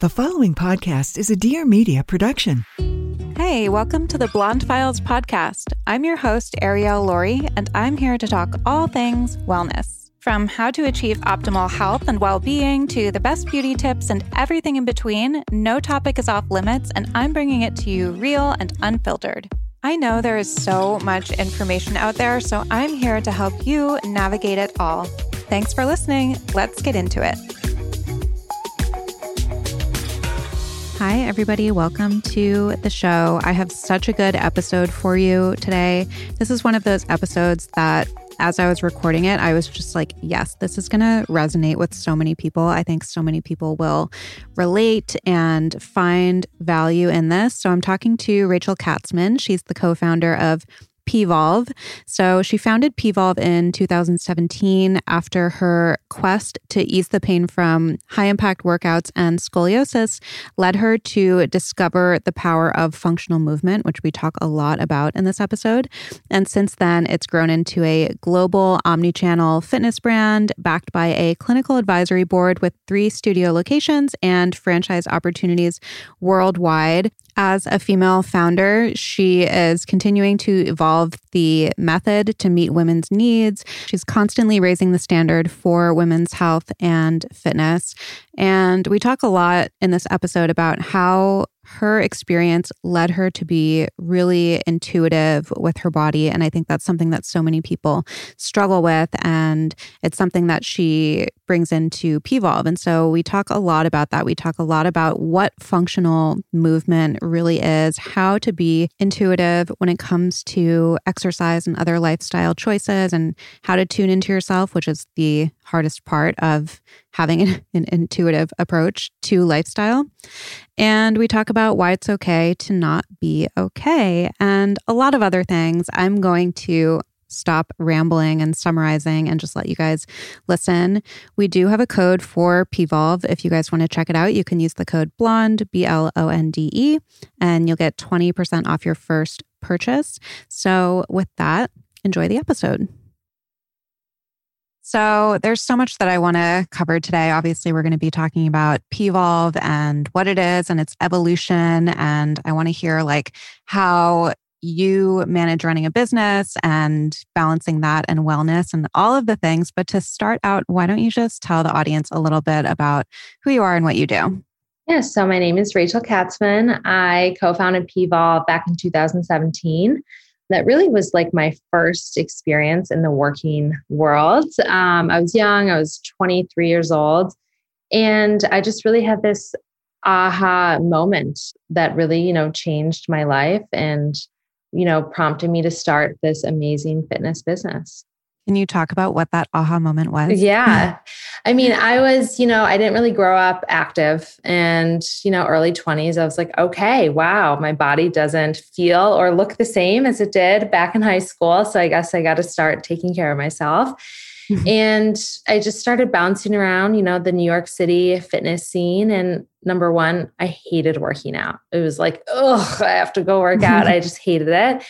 The following podcast is a Dear Media production. Hey, welcome to the Blonde Files podcast. I'm your host, Ariel Laurie, and I'm here to talk all things wellness. From how to achieve optimal health and well being to the best beauty tips and everything in between, no topic is off limits, and I'm bringing it to you real and unfiltered. I know there is so much information out there, so I'm here to help you navigate it all. Thanks for listening. Let's get into it. Hi, everybody. Welcome to the show. I have such a good episode for you today. This is one of those episodes that, as I was recording it, I was just like, yes, this is going to resonate with so many people. I think so many people will relate and find value in this. So I'm talking to Rachel Katzman. She's the co founder of Pvolve. So she founded Pvolve in 2017 after her quest to ease the pain from high impact workouts and scoliosis led her to discover the power of functional movement, which we talk a lot about in this episode. And since then, it's grown into a global omni-channel fitness brand backed by a clinical advisory board with three studio locations and franchise opportunities worldwide. As a female founder, she is continuing to evolve the method to meet women's needs. She's constantly raising the standard for women's health and fitness. And we talk a lot in this episode about how her experience led her to be really intuitive with her body. And I think that's something that so many people struggle with. And it's something that she brings into Pvolve. And so we talk a lot about that. We talk a lot about what functional movement really is, how to be intuitive when it comes to exercise and other lifestyle choices, and how to tune into yourself, which is the hardest part of having an, an, intuitive approach to lifestyle. And we talk about why it's okay to not be okay and a lot of other things. I'm going to stop rambling and summarizing and just let you guys listen. We do have a code for Pvolve. If you guys want to check it out, you can use the code BLONDE, B L O N D E, and you'll get 20% off your first purchase. So, with that, enjoy the episode. So, there's so much that I want to cover today. Obviously, we're going to be talking about Pvolve and what it is and its evolution. And I want to hear like how you manage running a business and balancing that and wellness and all of the things. But to start out, why don't you just tell the audience a little bit about who you are and what you do? Yes, so my name is Rachel Katzman. I co founded Pvolve back in 2017 that really was like my first experience in the working world. Um, I was young, I was 23 years old, and I just really had this aha moment that really, you know, changed my life and, you know, prompted me to start this amazing fitness business. Can you talk about what that aha moment was? Yeah. I mean, I was, you know, I didn't really grow up active and, you know, early 20s, I was like, okay, wow, my body doesn't feel or look the same as it did back in high school. So I guess I got to start taking care of myself. Mm-hmm. And I just started bouncing around, you know, the New York City fitness scene. And number one, I hated working out. It was like, oh, I have to go work out. I just hated it.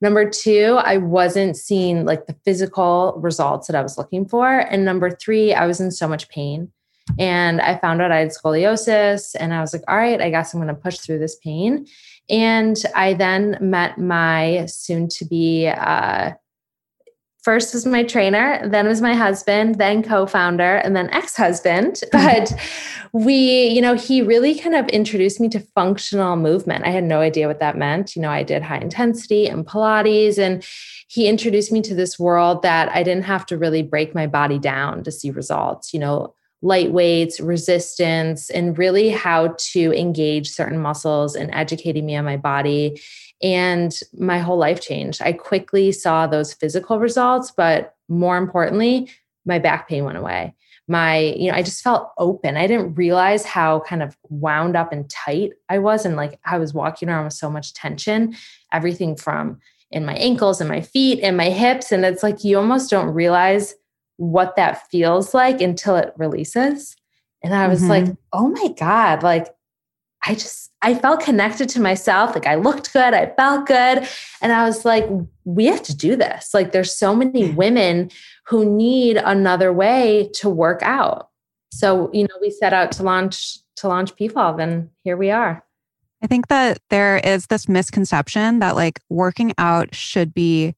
Number two, I wasn't seeing like the physical results that I was looking for. And number three, I was in so much pain. And I found out I had scoliosis. And I was like, all right, I guess I'm going to push through this pain. And I then met my soon to be uh, first was my trainer, then was my husband, then co-founder, and then ex-husband. But we, you know, he really kind of introduced me to functional movement. I had no idea what that meant. You know, I did high intensity and Pilates, and he introduced me to this world that I didn't have to really break my body down to see results. You know, light weights, resistance, and really how to engage certain muscles and educating me on my body and my whole life changed. I quickly saw those physical results, but more importantly, my back pain went away. My, you know, I just felt open. I didn't realize how kind of wound up and tight I was. And like I was walking around with so much tension, everything from in my ankles and my feet and my hips. And it's like you almost don't realize what that feels like until it releases. And I was mm-hmm. like, oh my God, like I just, I felt connected to myself. Like I looked good, I felt good. And I was like, we have to do this. Like there's so many women who need another way to work out. So, you know, we set out to launch to launch Pvolve and here we are. I think that there is this misconception that like working out should be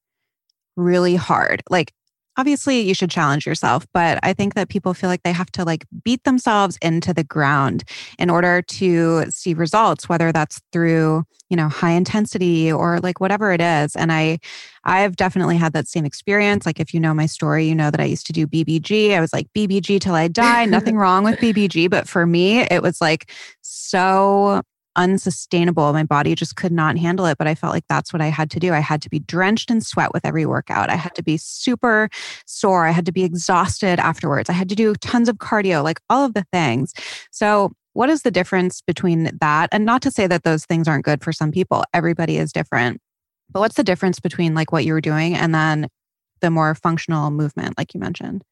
really hard. Like obviously you should challenge yourself but i think that people feel like they have to like beat themselves into the ground in order to see results whether that's through you know high intensity or like whatever it is. And i i've definitely had that same experience. Like if you know my story you know that i used to do bbg i was like bbg till i die. Nothing wrong with bbg but for me it was like so unsustainable. My body just could not handle it. But I felt like that's what I had to do. I had to be drenched in sweat with every workout. I had to be super sore. I had to be exhausted afterwards. I had to do tons of cardio, like all of the things. So, what is the difference between that? And not to say that those things aren't good for some people, everybody is different. But what's the difference between like what you were doing and then the more functional movement, like you mentioned?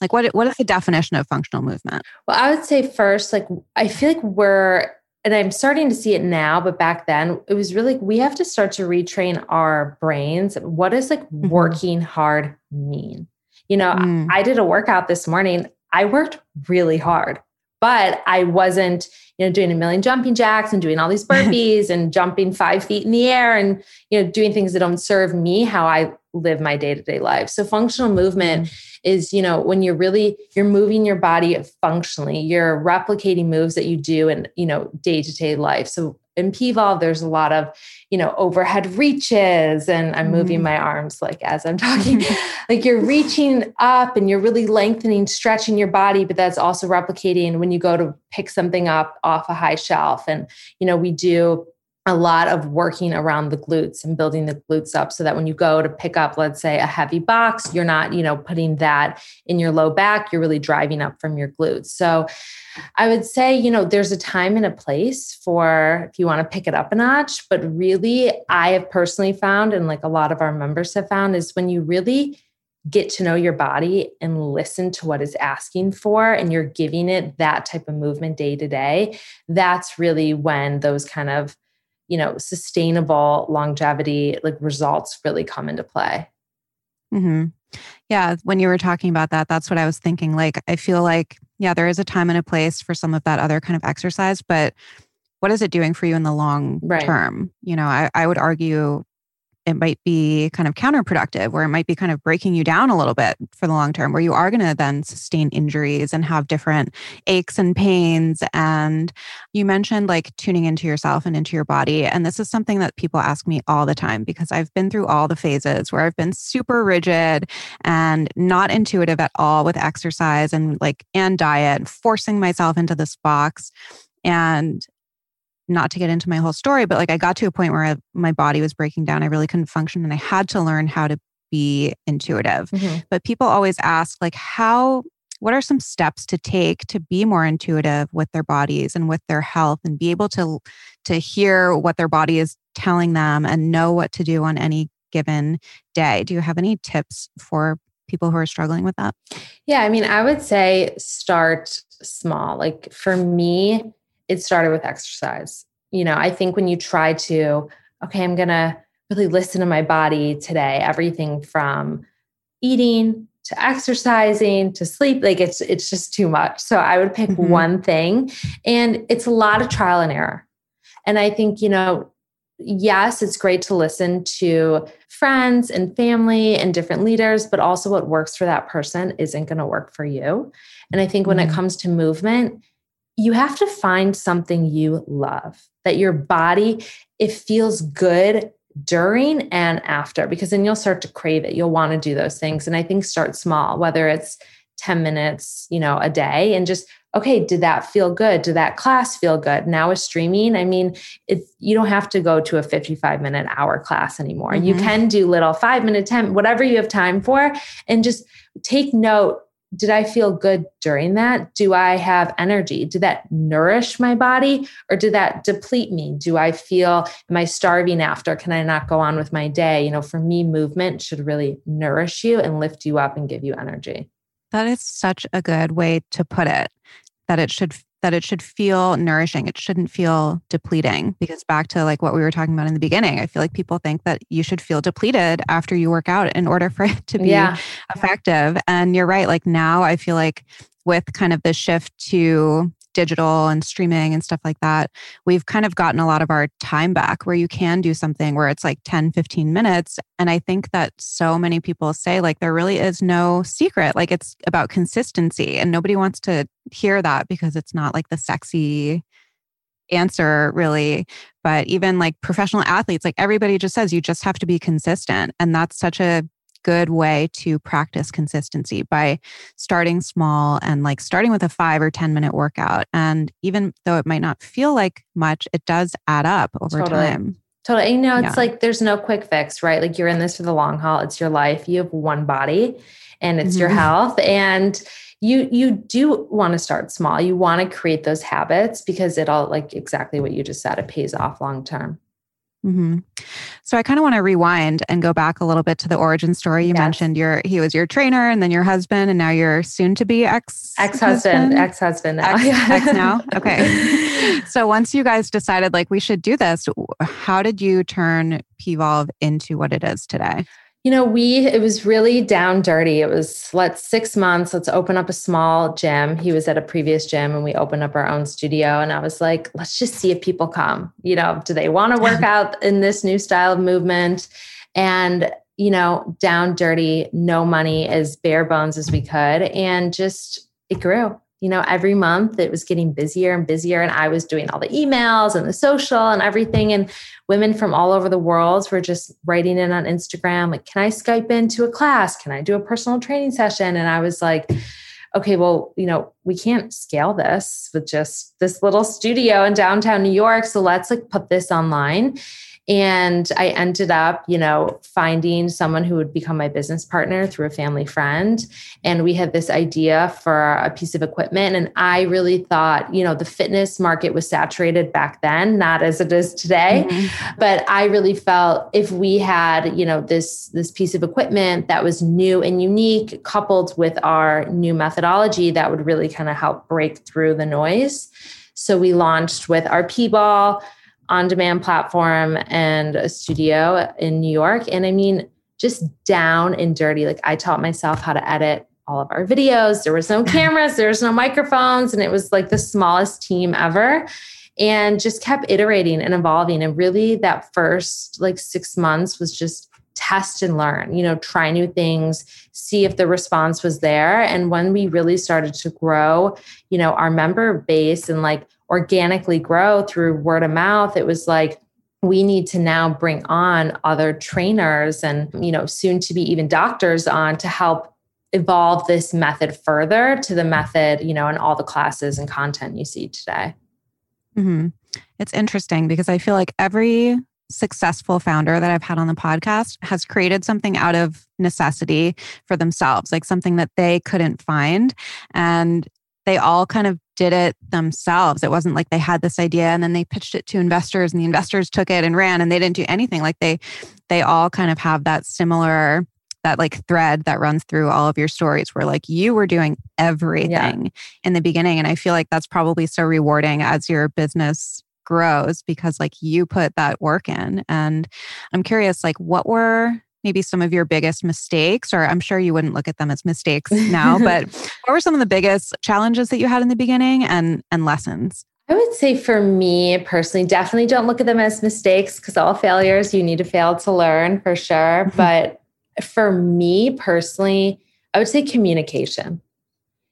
Like what what is the definition of functional movement? Well, I would say first, like I feel like we're and I'm starting to see it now, but back then it was really we have to start to retrain our brains. What does like mm-hmm. working hard mean? You know, mm. I, I did a workout this morning. I worked really hard, but I wasn't, you know, doing a million jumping jacks and doing all these burpees and jumping five feet in the air and, you know, doing things that don't serve me how I live my day-to-day life. So functional movement mm is you know when you're really you're moving your body functionally you're replicating moves that you do in you know day-to-day life so in Pvolve, there's a lot of, you know, overhead reaches, and I'm moving mm-hmm. my arms like as I'm talking. like you're reaching up and you're really lengthening, stretching your body, but that's also replicating when you go to pick something up off a high shelf. And, you know, we do a lot of working around the glutes and building the glutes up so that when you go to pick up let's say a heavy box you're not you know putting that in your low back you're really driving up from your glutes. So i would say you know there's a time and a place for if you want to pick it up a notch but really i have personally found and like a lot of our members have found is when you really get to know your body and listen to what it's asking for and you're giving it that type of movement day to day that's really when those kind of you know sustainable longevity like results really come into play mm-hmm. yeah when you were talking about that that's what i was thinking like i feel like yeah there is a time and a place for some of that other kind of exercise but what is it doing for you in the long right. term you know I, I would argue it might be kind of counterproductive or it might be kind of breaking you down a little bit for the long term where you are going to then sustain injuries and have different aches and pains. And you mentioned like tuning into yourself and into your body and this is something that people ask me all the time because I've been through all the phases where I've been super rigid and not intuitive at all with exercise and like and diet forcing myself into this box. And not to get into my whole story, but like I got to a point where I, my body was breaking down. I really couldn't function and I had to learn how to be intuitive. Mm-hmm. But people always ask, like, how, what are some steps to take to be more intuitive with their bodies and with their health and be able to, to hear what their body is telling them and know what to do on any given day? Do you have any tips for people who are struggling with that? Yeah, I mean, I would say start small. Like for me, it started with exercise. You know, I think when you try to, okay, I'm going to really listen to my body today, everything from eating to exercising to sleep like it's it's just too much so i would pick mm-hmm. one thing and it's a lot of trial and error and i think you know yes, it's great to listen to friends and family and different leaders, but also what works for that person isn't going to work for you. And I think when mm-hmm. it comes to movement, you have to find something you love that your body it feels good during and after because then you'll start to crave it. You'll want to do those things and i think start small whether it's 10 minutes you know a day and just okay did that feel good? Did that class feel good? Now with streaming i mean it, you don't have to go to a 55 minute hour class anymore. Mm-hmm. you can do little five minute 10 whatever you have time for and just take note did I feel good during that? Do I have energy? Did that nourish my body or did that deplete me? Do I feel, am I starving after? Can I not go on with my day? You know, for me, movement should really nourish you and lift you up and give you energy. That is such a good way to put it, that it should that it should feel nourishing. It shouldn't feel depleting because back to like what we were talking about in the beginning, I feel like people think that you should feel depleted after you work out in order for it to be yeah. effective. And you're right. Like now I feel like with kind of the shift to digital and streaming and stuff like that, we've kind of gotten a lot of our time back where you can do something where it's like 10, 15 minutes. And I think that so many people say, like, there really is no secret. Like, it's about consistency. And nobody wants to hear that because it's not like the sexy answer really but even like professional athletes like everybody just says you just have to be consistent and that's such a good way to practice consistency by starting small and like starting with a five or 10 minute workout. And even though it might not feel like much, it does add up over totally. time. Totally. You know, it's yeah. like there's no quick fix, right? Like you're in this for the long haul. It's your life. You have one body and it's mm-hmm. your health. And you you do want to start small. You want to create those habits because it'll like exactly what you just said, it pays off long term. Mm-hmm. So I kind of want to rewind and go back a little bit to the origin story. You yes. mentioned your he was your trainer, and then your husband, and now you're soon to be ex ex husband ex husband now. Ex, ex now. Okay. so once you guys decided like we should do this, how did you turn Pvolve into what it is today? You know, we, it was really down dirty. It was, let's six months, let's open up a small gym. He was at a previous gym and we opened up our own studio. And I was like, let's just see if people come. You know, do they want to work out in this new style of movement? And, you know, down dirty, no money, as bare bones as we could. And just, it grew you know, every month it was getting busier and busier. And I was doing all the emails and the social and everything. And women from all over the world were just writing in on Instagram, like, can I Skype into a class? Can I do a personal training session? And I was like, okay, well, you know, we can't scale this with just this little studio in downtown New York. So let's like put this online. And I ended up, you know, finding someone who would become my business partner through a family friend. And we had this idea for a piece of equipment. And I really thought, you know, the fitness market was saturated back then, not as it is today. Mm-hmm. But I really felt if we had, you know, this this piece of equipment that was new and unique, coupled with our new methodology, that would really kind of help break through the noise. So we launched with our P ball on demand platform and a studio in New York. And I mean, just down and dirty. Like I taught myself how to edit all of our videos. There was no cameras, there was no microphones, and it was like the smallest team ever. And just kept iterating and evolving. And really, that first like six months was just test and learn, you know, try new things, see if the response was there. And when we really started to grow, you know, our member base and like organically grow through word of mouth, it was like, we need to now bring on other trainers and, you know, soon to be even doctors on to help evolve this method further to the method, you know, in all the classes and content you see today. Mm-hmm. It's interesting because I feel like every successful founder that I've had on the podcast has created something out of necessity for themselves, like something that they couldn't find. And they all kind of did it themselves. It wasn't like they had this idea and then they pitched it to investors and the investors took it and ran and they didn't do anything. Like they they all kind of have that similar that like thread that runs through all of your stories where like you were doing everything yeah. in the beginning and I feel like that's probably so rewarding as your business grows because like you put that work in and I'm curious like what were maybe some of your biggest mistakes, or I'm sure you wouldn't look at them as mistakes now, but what were some of the biggest challenges that you had in the beginning and and lessons? I would say for me personally, definitely don't look at them as mistakes because all failures, you need to fail to learn for sure. but for me personally, I would say communication.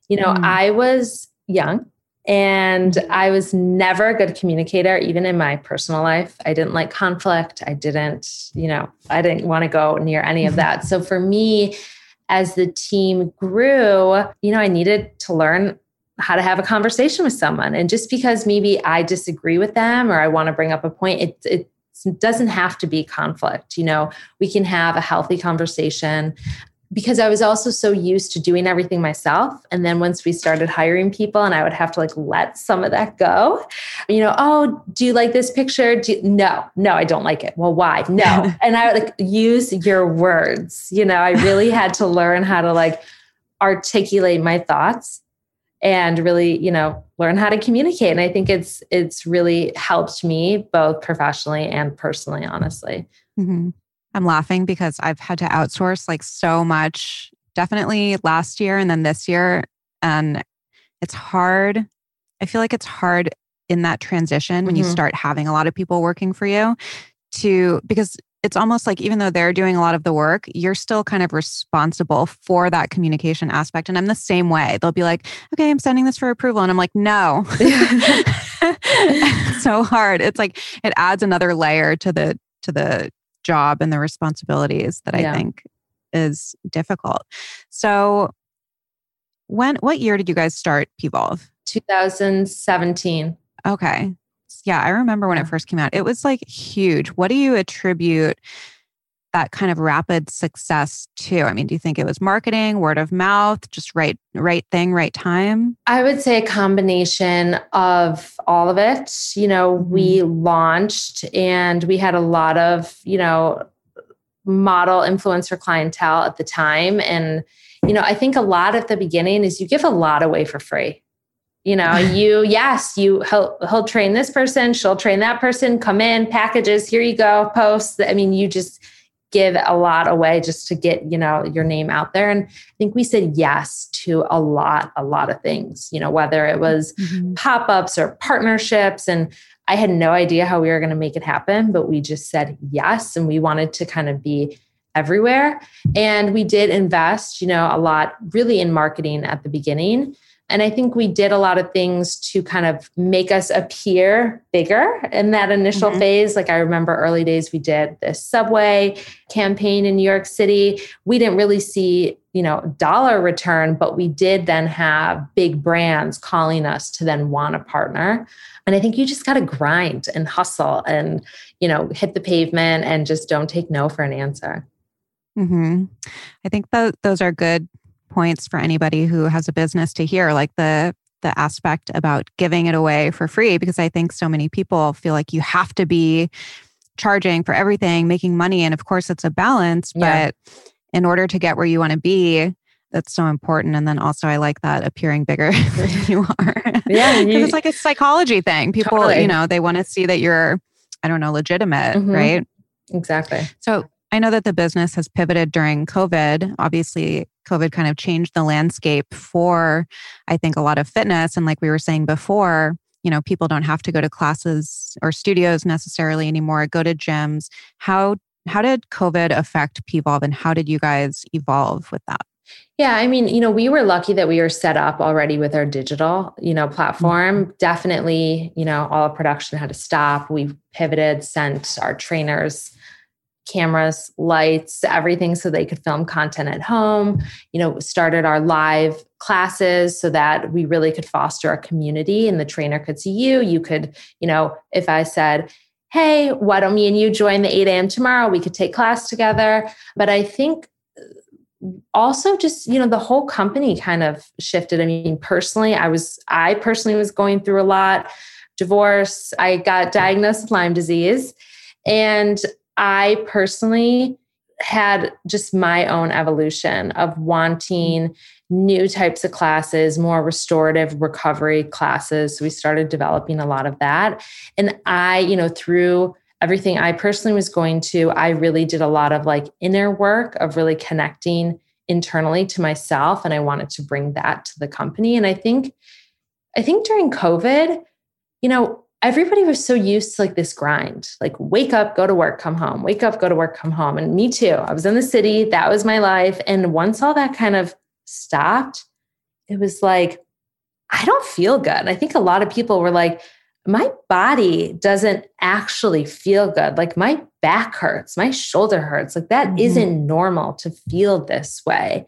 You know, mm. I was young and I was never a good communicator, even in my personal life. I didn't like conflict. I didn't, you know, I didn't want to go near any of that. So for me, as the team grew, you know, I needed to learn how to have a conversation with someone. And just because maybe I disagree with them or I want to bring up a point, it, it doesn't have to be conflict. You know, we can have a healthy conversation because I was also so used to doing everything myself. And then once we started hiring people and I would have to like let some of that go, you know, oh, do you like this picture? Do you, no, no, I don't like it. Well, why? No. and I would like use your words. You know, I really had to learn how to like articulate my thoughts and really, you know, learn how to communicate. And I think it's it's really helped me both professionally and personally, honestly. Mm-hmm. I'm laughing because I've had to outsource like so much, definitely last year and then this year. And it's hard. I feel like it's hard in that transition when mm-hmm. you start having a lot of people working for you to, because it's almost like even though they're doing a lot of the work, you're still kind of responsible for that communication aspect. And I'm the same way. They'll be like, okay, I'm sending this for approval. And I'm like, no. so hard. It's like it adds another layer to the to the job and the responsibilities that yeah. I think is difficult. So when what year did you guys start Pvolve? 2017. Okay. Yeah, I remember when it first came out. It was like huge. What do you attribute that kind of rapid success too? I mean, do you think it was marketing, word of mouth, just right right thing, right time? I would say a combination of all of it. You know, mm-hmm. we launched and we had a lot of, you know, model influencer clientele at the time and you know, I think a lot at the beginning is you give a lot away for free you know you yes you he'll, he'll train this person she'll train that person come in packages here you go posts i mean you just give a lot away just to get you know your name out there. And i think we said yes to a lot a lot of things you know whether it was mm-hmm. pop-ups or partnerships. And i had no idea how we were going to make it happen but we just said yes and we wanted to kind of be everywhere. And we did invest you know a lot really in marketing at the beginning and I think we did a lot of things to kind of make us appear bigger in that initial mm-hmm. phase. Like I remember early days, we did this subway campaign in New York City. We didn't really see, you know, dollar return, but we did then have big brands calling us to then want a partner. And I think you just got to grind and hustle and, you know, hit the pavement and just don't take no for an answer. Mm-hmm. I think th- those are good points for anybody who has a business to hear like the the aspect about giving it away for free because I think so many people feel like you have to be charging for everything, making money and of course it's a balance, yeah. but in order to get where you want to be, that's so important. And then also, I like that appearing bigger than you are. Yeah, because it's like a psychology thing. People, totally. you know, they want to see that you're, I don't know, legitimate, mm-hmm. right? Exactly. So I know that the business has pivoted during COVID. Obviously, COVID kind of changed the landscape for, I think, a lot of fitness. And like we were saying before, you know, people don't have to go to classes or studios necessarily anymore, go to gyms. How how did COVID affect Pvolve and how did you guys evolve with that? Yeah, I mean, you know, we were lucky that we were set up already with our digital, you know, platform. Mm-hmm. Definitely, you know, all production had to stop. We pivoted, sent our trainers cameras, lights, everything so they could film content at home. You know, started our live classes so that we really could foster a community and the trainer could see you. You could, you know, if I said, Hey, why don't me and you join the 8 a.m. tomorrow? We could take class together. But I think uh, also just you know the whole company kind of shifted i mean personally i was i personally was going through a lot divorce i got diagnosed with lyme disease and I personally had just my own evolution of wanting new types of classes, more restorative recovery classes. So we started developing a lot of that. And I, you know, through everything I personally was going to, I really did a lot of like inner work of really connecting internally to myself. And I wanted to bring that to the company. And I think, I think during COVID, you know, everybody was so used to like this grind. Like wake up go to work come home. Wake up go to work come home. And me too. I was in the city. That was my life. And once all that kind of stopped it was like i don't feel good. And i think a lot of people were like my body doesn't actually feel good. Like my back hurts. My shoulder hurts. Like that Mhm. not normal to feel this way.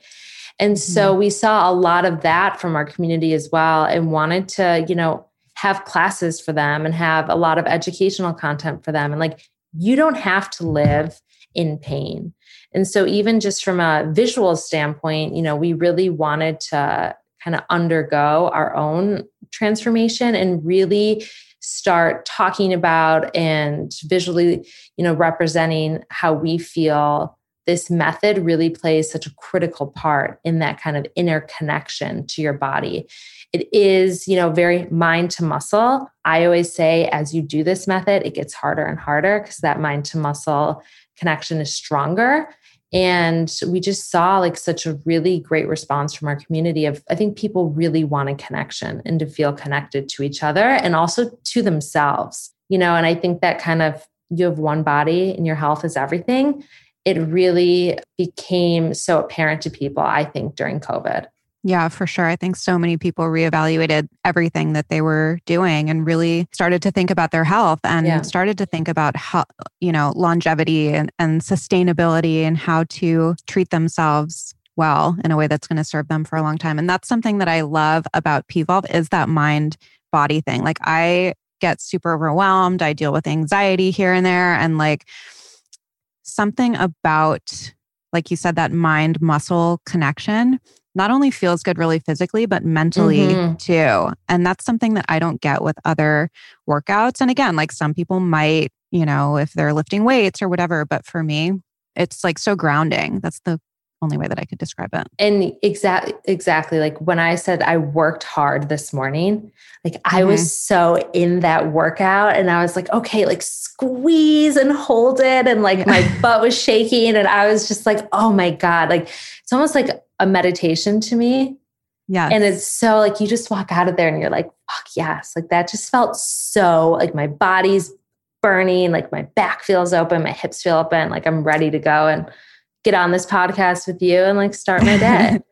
And so we saw a lot of that from our community as well and wanted to you know have classes for them and have a lot of educational content for them. And like, you don't have to live in pain. And so, even just from a visual standpoint, you know, we really wanted to kind of undergo our own transformation and really start talking about and visually, you know, representing how we feel this method really plays such a critical part in that kind of inner connection to your body it is you know very mind to muscle. I always say as you do this method it gets harder and harder because that mind to muscle connection is stronger. And we just saw like such a really great response from our community of i think people really want a connection and to feel connected to each other and also to themselves you know and i think that kind of you have one body and your health is everything. It really became so apparent to people i think during covid Yeah, for sure. I think so many people reevaluated everything that they were doing and really started to think about their health and Yeah. started to think about how, you know, longevity and, and sustainability and how to treat themselves well in a way that's going to serve them for a long time. And that's something that I love about PVolve is that mind body thing. Like I get super overwhelmed. I deal with anxiety here and there and like something about like you said that mind muscle connection not only feels good really physically but mentally Mhm. too. And that's something that i don't get with other workouts. And again like some people might you know if they're lifting weights or whatever but for me it's like so grounding. That's the only way that i could describe it. And exactly exactly like when i said i worked hard this morning like i was so in that workout and i was like okay like squeeze and hold it. And like my butt was shaking and i was just like oh my god. Like it's almost like a meditation to me yeah and it's so like you just walk out of there and you're like fuck yes like that just felt so like my body's burning like my back feels open my hips feel open like i'm ready to go and get on this podcast with you and like start my day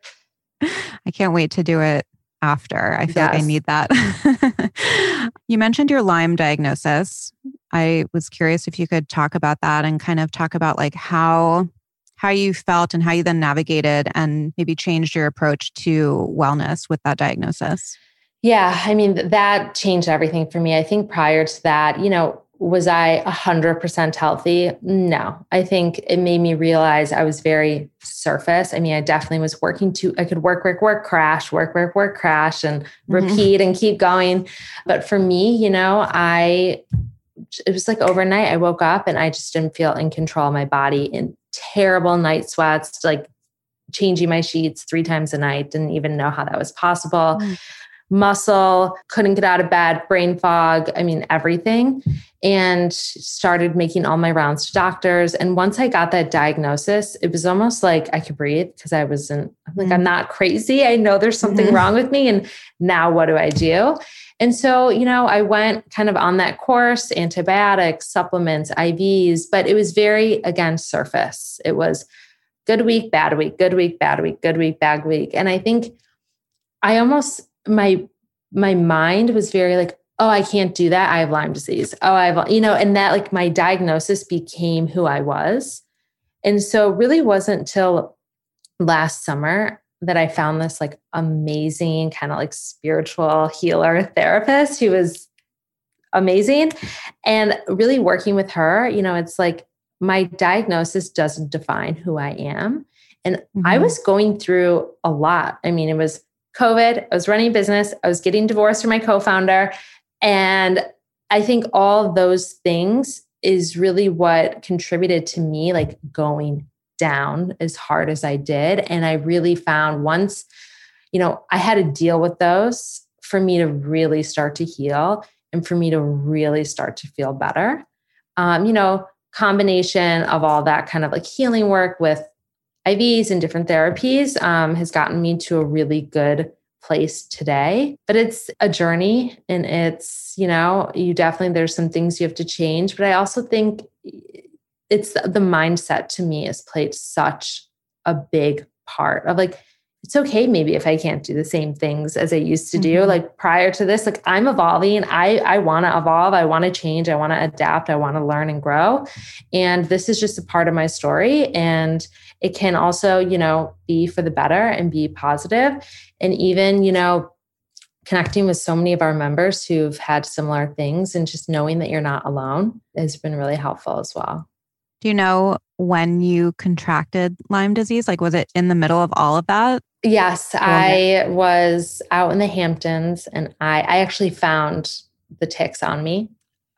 I can't wait to do it after. I feel like I need that. you mentioned your Lyme diagnosis. I was curious if you could talk about that and kind of talk about like how how you felt and how you then navigated and maybe changed your approach to wellness with that diagnosis. Yeah, I mean, that changed everything for me. I think prior to that, you know, was I 100% healthy? No. I think it made me realize I was very surface. I mean, I definitely was working to, I could work, work, work, crash, work, work, work, crash, and mm-hmm. repeat and keep going. But for me, you know, I, it was like overnight, I woke up and I just didn't feel in control of my body in terrible night sweats, like changing my sheets three times a night. Didn't even know how that was possible. Mm. Muscle, couldn't get out of bed, brain fog, I mean, everything. And started making all my rounds to doctors. And once I got that diagnosis, it was almost like I could breathe because I wasn't I'm like, Mm. I'm not crazy. I know there's something Mhm. wrong with me. And now what do I do? And so, you know, I went kind of on that course, antibiotics, supplements, IVs, but it was very, again, surface. It was good week, bad week, good week, bad week, good week, bad week. And I think I almost, my, my mind was very like, oh, I can't do that. I have Lyme disease. Oh, I have, you know, and that like my diagnosis became who I was. And so really wasn't till last summer that I found this like amazing kind of like spiritual healer therapist who was amazing. And really working with her, you know, it's like my diagnosis doesn't define who I am. And I Mhm. was going through a lot. I mean, it was COVID, I was running a business, I was getting divorced from my co founder. And I think all those things is really what contributed to me like going down as hard as I did. And I really found once, you know, I had to deal with those for me to really start to heal and for me to really start to feel better. Um, you know, combination of all that kind of like healing work with IVs and different therapies um, has gotten me to a really good place today. But it's a journey and it's, you know, you definitely, there's some things you have to change. But I also think it's the mindset to me has played such a big part of like, it's okay maybe if I can't do the same things as I used to do. Mm-hmm. Like prior to this, like I'm evolving. I I want to evolve. I want to change. I want to adapt. I want to learn and grow. And this is just a part of my story. And it can also, you know, be for the better and be positive. And even, you know, connecting with so many of our members who've had similar things and just knowing that you're not alone has been really helpful as well. Do you know when you contracted Lyme disease? Like, was it in the middle of all of that? Yes, I was out in the Hamptons and I, I actually found the ticks on me.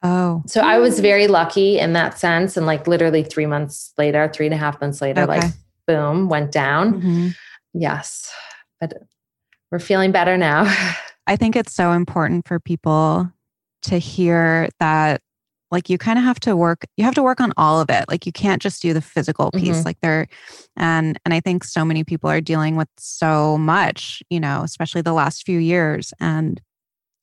Oh. So I was very lucky in that sense. And like literally three months later, three and a half months later, okay. like boom, went down. Mm-hmm. Yes. But we're feeling better now. I think it's so important for people to hear that like you kind of have to work you have to work on all of it like you can't just do the physical piece mm-hmm. like there and and i think so many people are dealing with so much you know especially the last few years and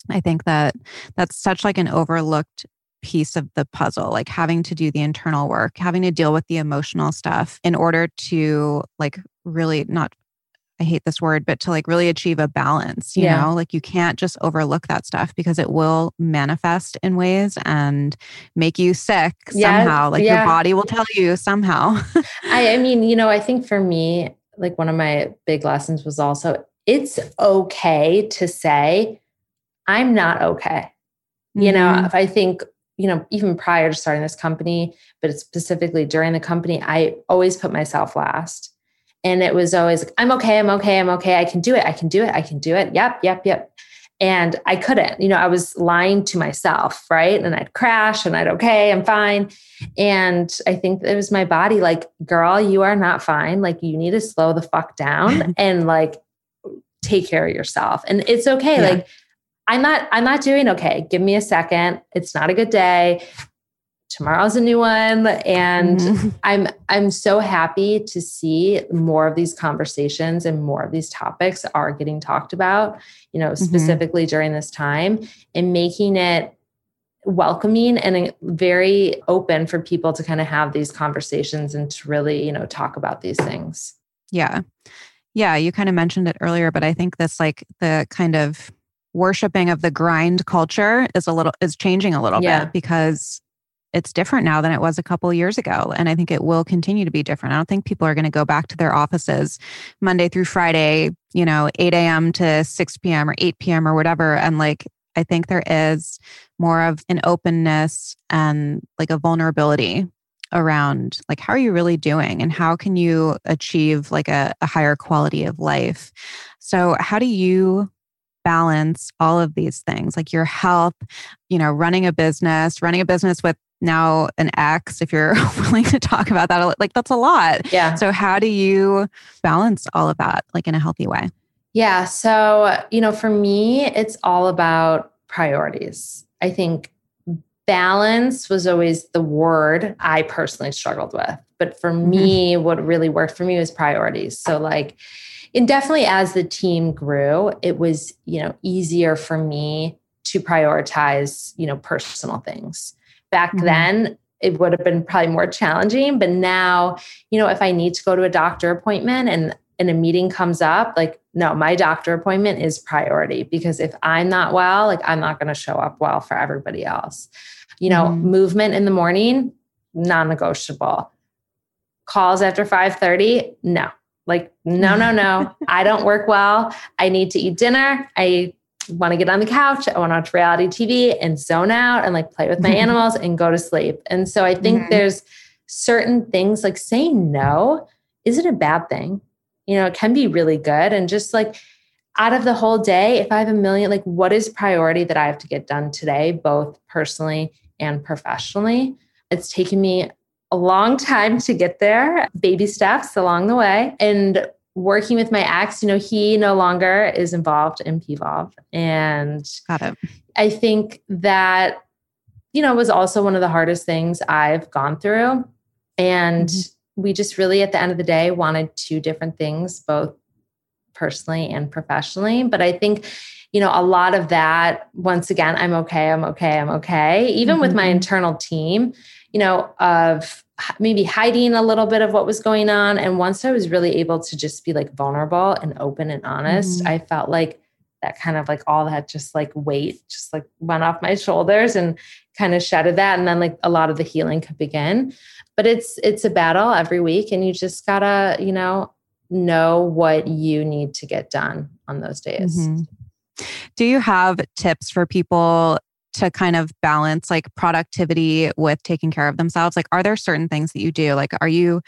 i think that that's such like an overlooked piece of the puzzle like having to do the internal work having to deal with the emotional stuff in order to like really not I hate this word, but to like really achieve a balance, you yeah. know, like you can't just overlook that stuff because it will manifest in ways and make you sick yeah, somehow. Like yeah. your body will tell you somehow. I, I mean, you know, I think for me, like one of my big lessons was also it's okay to say, I'm not okay. Mm-hmm. You know, mm-hmm. if I think, you know, even prior to starting this company, but specifically during the company, I always put myself last and it was always like, I'm okay, I'm okay, I'm okay. I can do it. I can do it. I can do it. Yep, yep, yep. And I couldn't, you know, I was lying to myself, right? And I'd crash and I'd, okay, I'm fine. And I think it was my body like, girl, you are not fine. Like, you need to slow the fuck down and like take care of yourself. And it's okay. Yeah. Like, I'm not, I'm not doing okay. Give me a second. It's not a good day tomorrow's a new one and mm-hmm. i'm i'm so happy to see more of these conversations and more of these topics are getting talked about you know mm-hmm. specifically during this time and making it welcoming and very open for people to kind of have these conversations and to really you know talk about these things yeah yeah you kind of mentioned it earlier but i think this like the kind of worshiping of the grind culture is a little is changing a little yeah. bit because it's different now than it was a couple years ago and i think it will continue to be different i don't think people are going to go back to their offices monday through friday you know 8 a.m to 6 p.m or 8 p.m or whatever and like i think there is more of an openness and like a vulnerability around like how are you really doing and how can you achieve like a, a higher quality of life so how do you balance all of these things like your health you know running a business running a business with now an ex if you're willing to talk about that like that's a lot. Yeah. So how do you balance all of that like in a healthy way? Yeah so you know for me it's all about priorities. I think balance was always the word i personally struggled with but for mm-hmm. me what really worked for me was priorities. So like and definitely as the team grew it was you know easier for me to prioritize you know personal things back mm-hmm. then it would have been probably more challenging but now you know if i need to go to a doctor appointment and and a meeting comes up like no my doctor appointment is priority because if i'm not well like i'm not going to show up well for everybody else you know mm-hmm. movement in the morning non-negotiable calls after 5:30 no like no no no i don't work well i need to eat dinner i want to get on the couch. I want to watch reality TV and zone out and like play with my animals and go to sleep. And so I think mm-hmm. there's certain things like saying no isn't a bad thing. You know, it can be really good. And just like out of the whole day, if I have a million, like what is priority that I have to get done today, both personally and professionally? It's taken me a long time to get there, baby steps along the way. And working with my ex, you know, he no longer is involved in Pvolve. And Got it. I think that, you know, was also one of the hardest things I've gone through. And mm-hmm. we just really, at the end of the day, wanted two different things, both personally and professionally. But I think, you know, a lot of that, once again, I'm okay, I'm okay, I'm okay. Even mm-hmm. with my mm-hmm. internal team, you know, of maybe hiding a little bit of what was going on. And once I was really able to just be like vulnerable and open and honest, mm-hmm. I felt like that kind of like all that just like weight just like went off my shoulders and kind of shedded that. And then like a lot of the healing could begin. But it's it's a battle every week and you just gotta, you know, know what you need to get done on those days. Mm-hmm. Do you have tips for people to kind of balance like productivity with taking care of themselves? Like, are there certain things that you do? Like, are you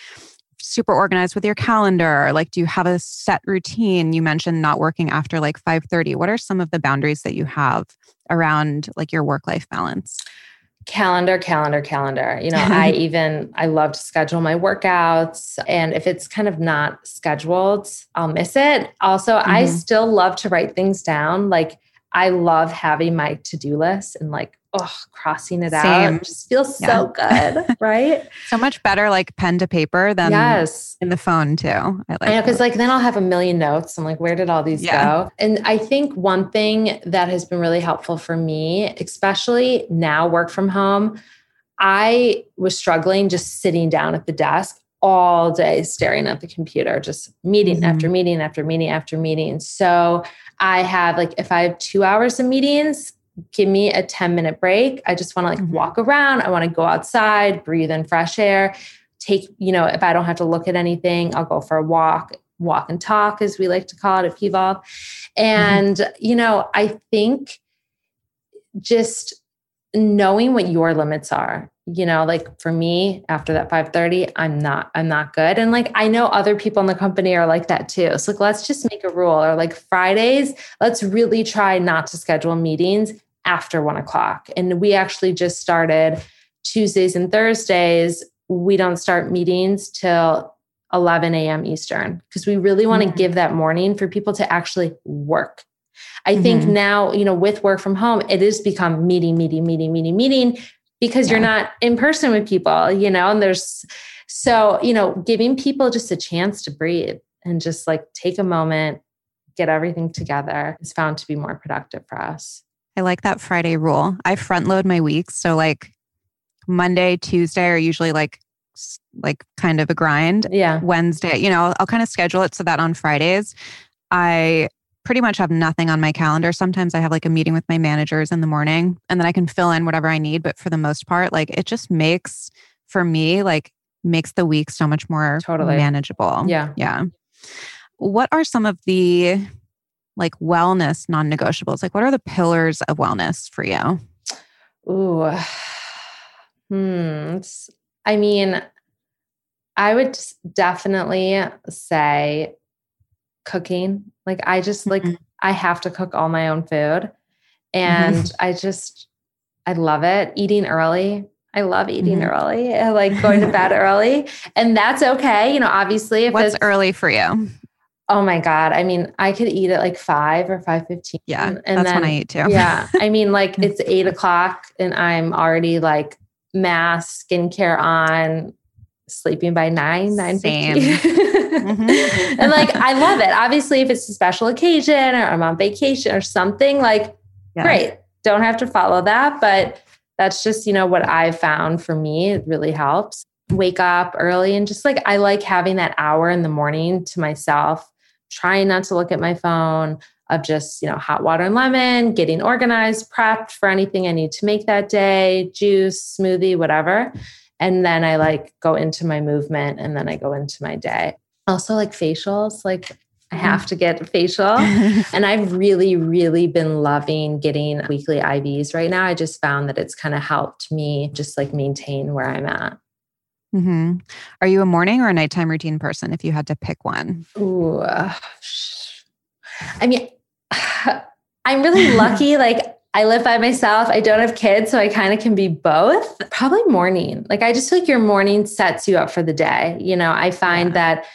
super organized with your calendar? Like, do you have a set routine? You mentioned not working after like 5:30. What are some of the boundaries that you have around like your work-life balance? calendar calendar calendar you know i even i love to schedule my workouts and if it's kind of not scheduled i'll miss it also mm-hmm. i still love to write things down like I love having my to-do list and like oh crossing it Same. out. It just feels yeah. so good, right? so much better like pen to paper than yes. in the phone too. I like I know because like then I'll have a million notes. I'm like, where did all these yeah. go? And I think one thing that has been really helpful for me, especially now work from home, I was struggling just sitting down at the desk all day staring at the computer, just meeting mm-hmm. after meeting after meeting after meeting. So I have like, if I have two hours of meetings, give me a 10 minute break. I just want to like mm-hmm. walk around. I want to go outside, breathe in fresh air. Take, you know, if I don't have to look at anything, I'll go for a walk, walk and talk, as we like to call it at Pvolve. And, mm-hmm. you know, I think just knowing what your limits are you know like for me after that 5:30 I'm not I'm not good and like I know other people in the company are like that too so like let's just make a rule or like Fridays let's really try not to schedule meetings after one o'clock and we actually just started Tuesdays and Thursdays we don't start meetings till 11 a.m. Eastern because we really want to mm-hmm. give that morning for people to actually work I mm-hmm. think now, you know, with work from home, it has become meeting, meeting, meeting, meeting, meeting because yeah. you're not in person with people, you know, and there's so, you know, giving people just a chance to breathe and just like take a moment, get everything together is found to be more productive for us. I like that Friday rule. I front load my weeks. So like Monday, Tuesday are usually like like kind of a grind. Yeah. Wednesday, you know, I'll kind of schedule it so that on Fridays I pretty much have nothing on my calendar. Sometimes I have like a meeting with my managers in the morning and then I can fill in whatever I need. But for the most part, like it just makes for me, like makes the week so much more totally manageable. Yeah. Yeah. What are some of the like wellness non negotiables? Like, what are the pillars of wellness for you? Ooh. Hmm. I mean, I would definitely say cooking. Like I just like mm-hmm. I have to cook all my own food. And mm-hmm. I just I love it. Eating early. I love eating mm-hmm. early. I like going to bed early. And that's okay. You know, obviously if What's early for you? Oh my God. I mean, I could eat at like five or five fifteen. Yeah. And that's then, when I eat too. yeah. I mean, like it's eight o'clock and I'm already like mask, skincare on, sleeping by nine, nine mm-hmm. and like I love it. Obviously, if it's a special occasion or I'm on vacation or something, like yeah. great. Don't have to follow that. But that's just, you know, what I've found for me. It really helps. Wake up early and just like I like having that hour in the morning to myself, trying not to look at my phone, of just, you know, hot water and lemon, getting organized, prepped for anything I need to make that day, juice, smoothie, whatever. And then I like go into my movement and then I go into my day. Also, like facials, like I have mm. to get a facial. and I've really, really been loving getting weekly IVs right now. I just found that it's kind of helped me just like maintain where I'm at. Mm-hmm. Are you a morning or a nighttime routine person if you had to pick one? Ooh, uh, I mean, I'm really lucky. Like, I live by myself. I don't have kids, so I kind of can be both. Probably morning. Like I just feel like your morning sets you up for the day. You know, I find yeah. that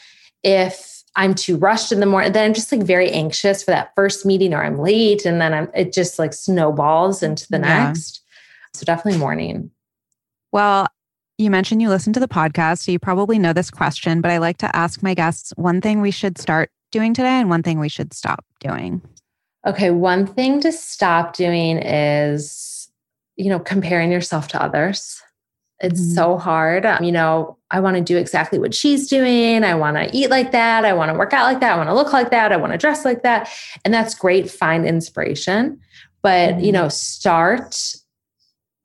if I'm too rushed in the morning, then I'm just like very anxious for that first meeting or I'm late and then I'm it just like snowballs into the yeah. next. So definitely morning. Well, you mentioned you listen to the podcast, so you probably know this question, but I like to ask my guests one thing we should start doing today and one thing we should stop doing. Okay, one thing to stop doing is, you know, comparing yourself to others. It's mm-hmm. so hard. Um, you know, I want to do exactly what she's doing. I want to eat like that. I want to work out like that. I want to look like that. I want to dress like that. And that's great. Find inspiration. But, mm-hmm. you know, start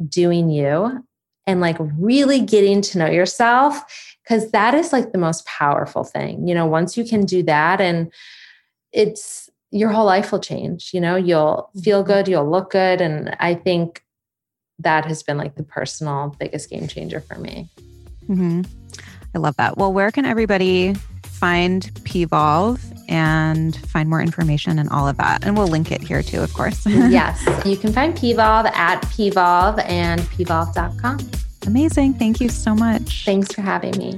doing you and like really getting to know yourself because that is like the most powerful thing. You know, once you can do that and it's your whole life will change, you know, you'll feel mm-hmm. good, you'll look good. And I think that has been like the personal biggest game changer for me. Mm-hmm. I love that. Well, where can everybody find Pvolve and find more information and all of that? And we'll link it here too, of course. yes. You can find Pvolve at Pvolve and pvolve.com. Amazing. Thank you so much. Thanks for having me.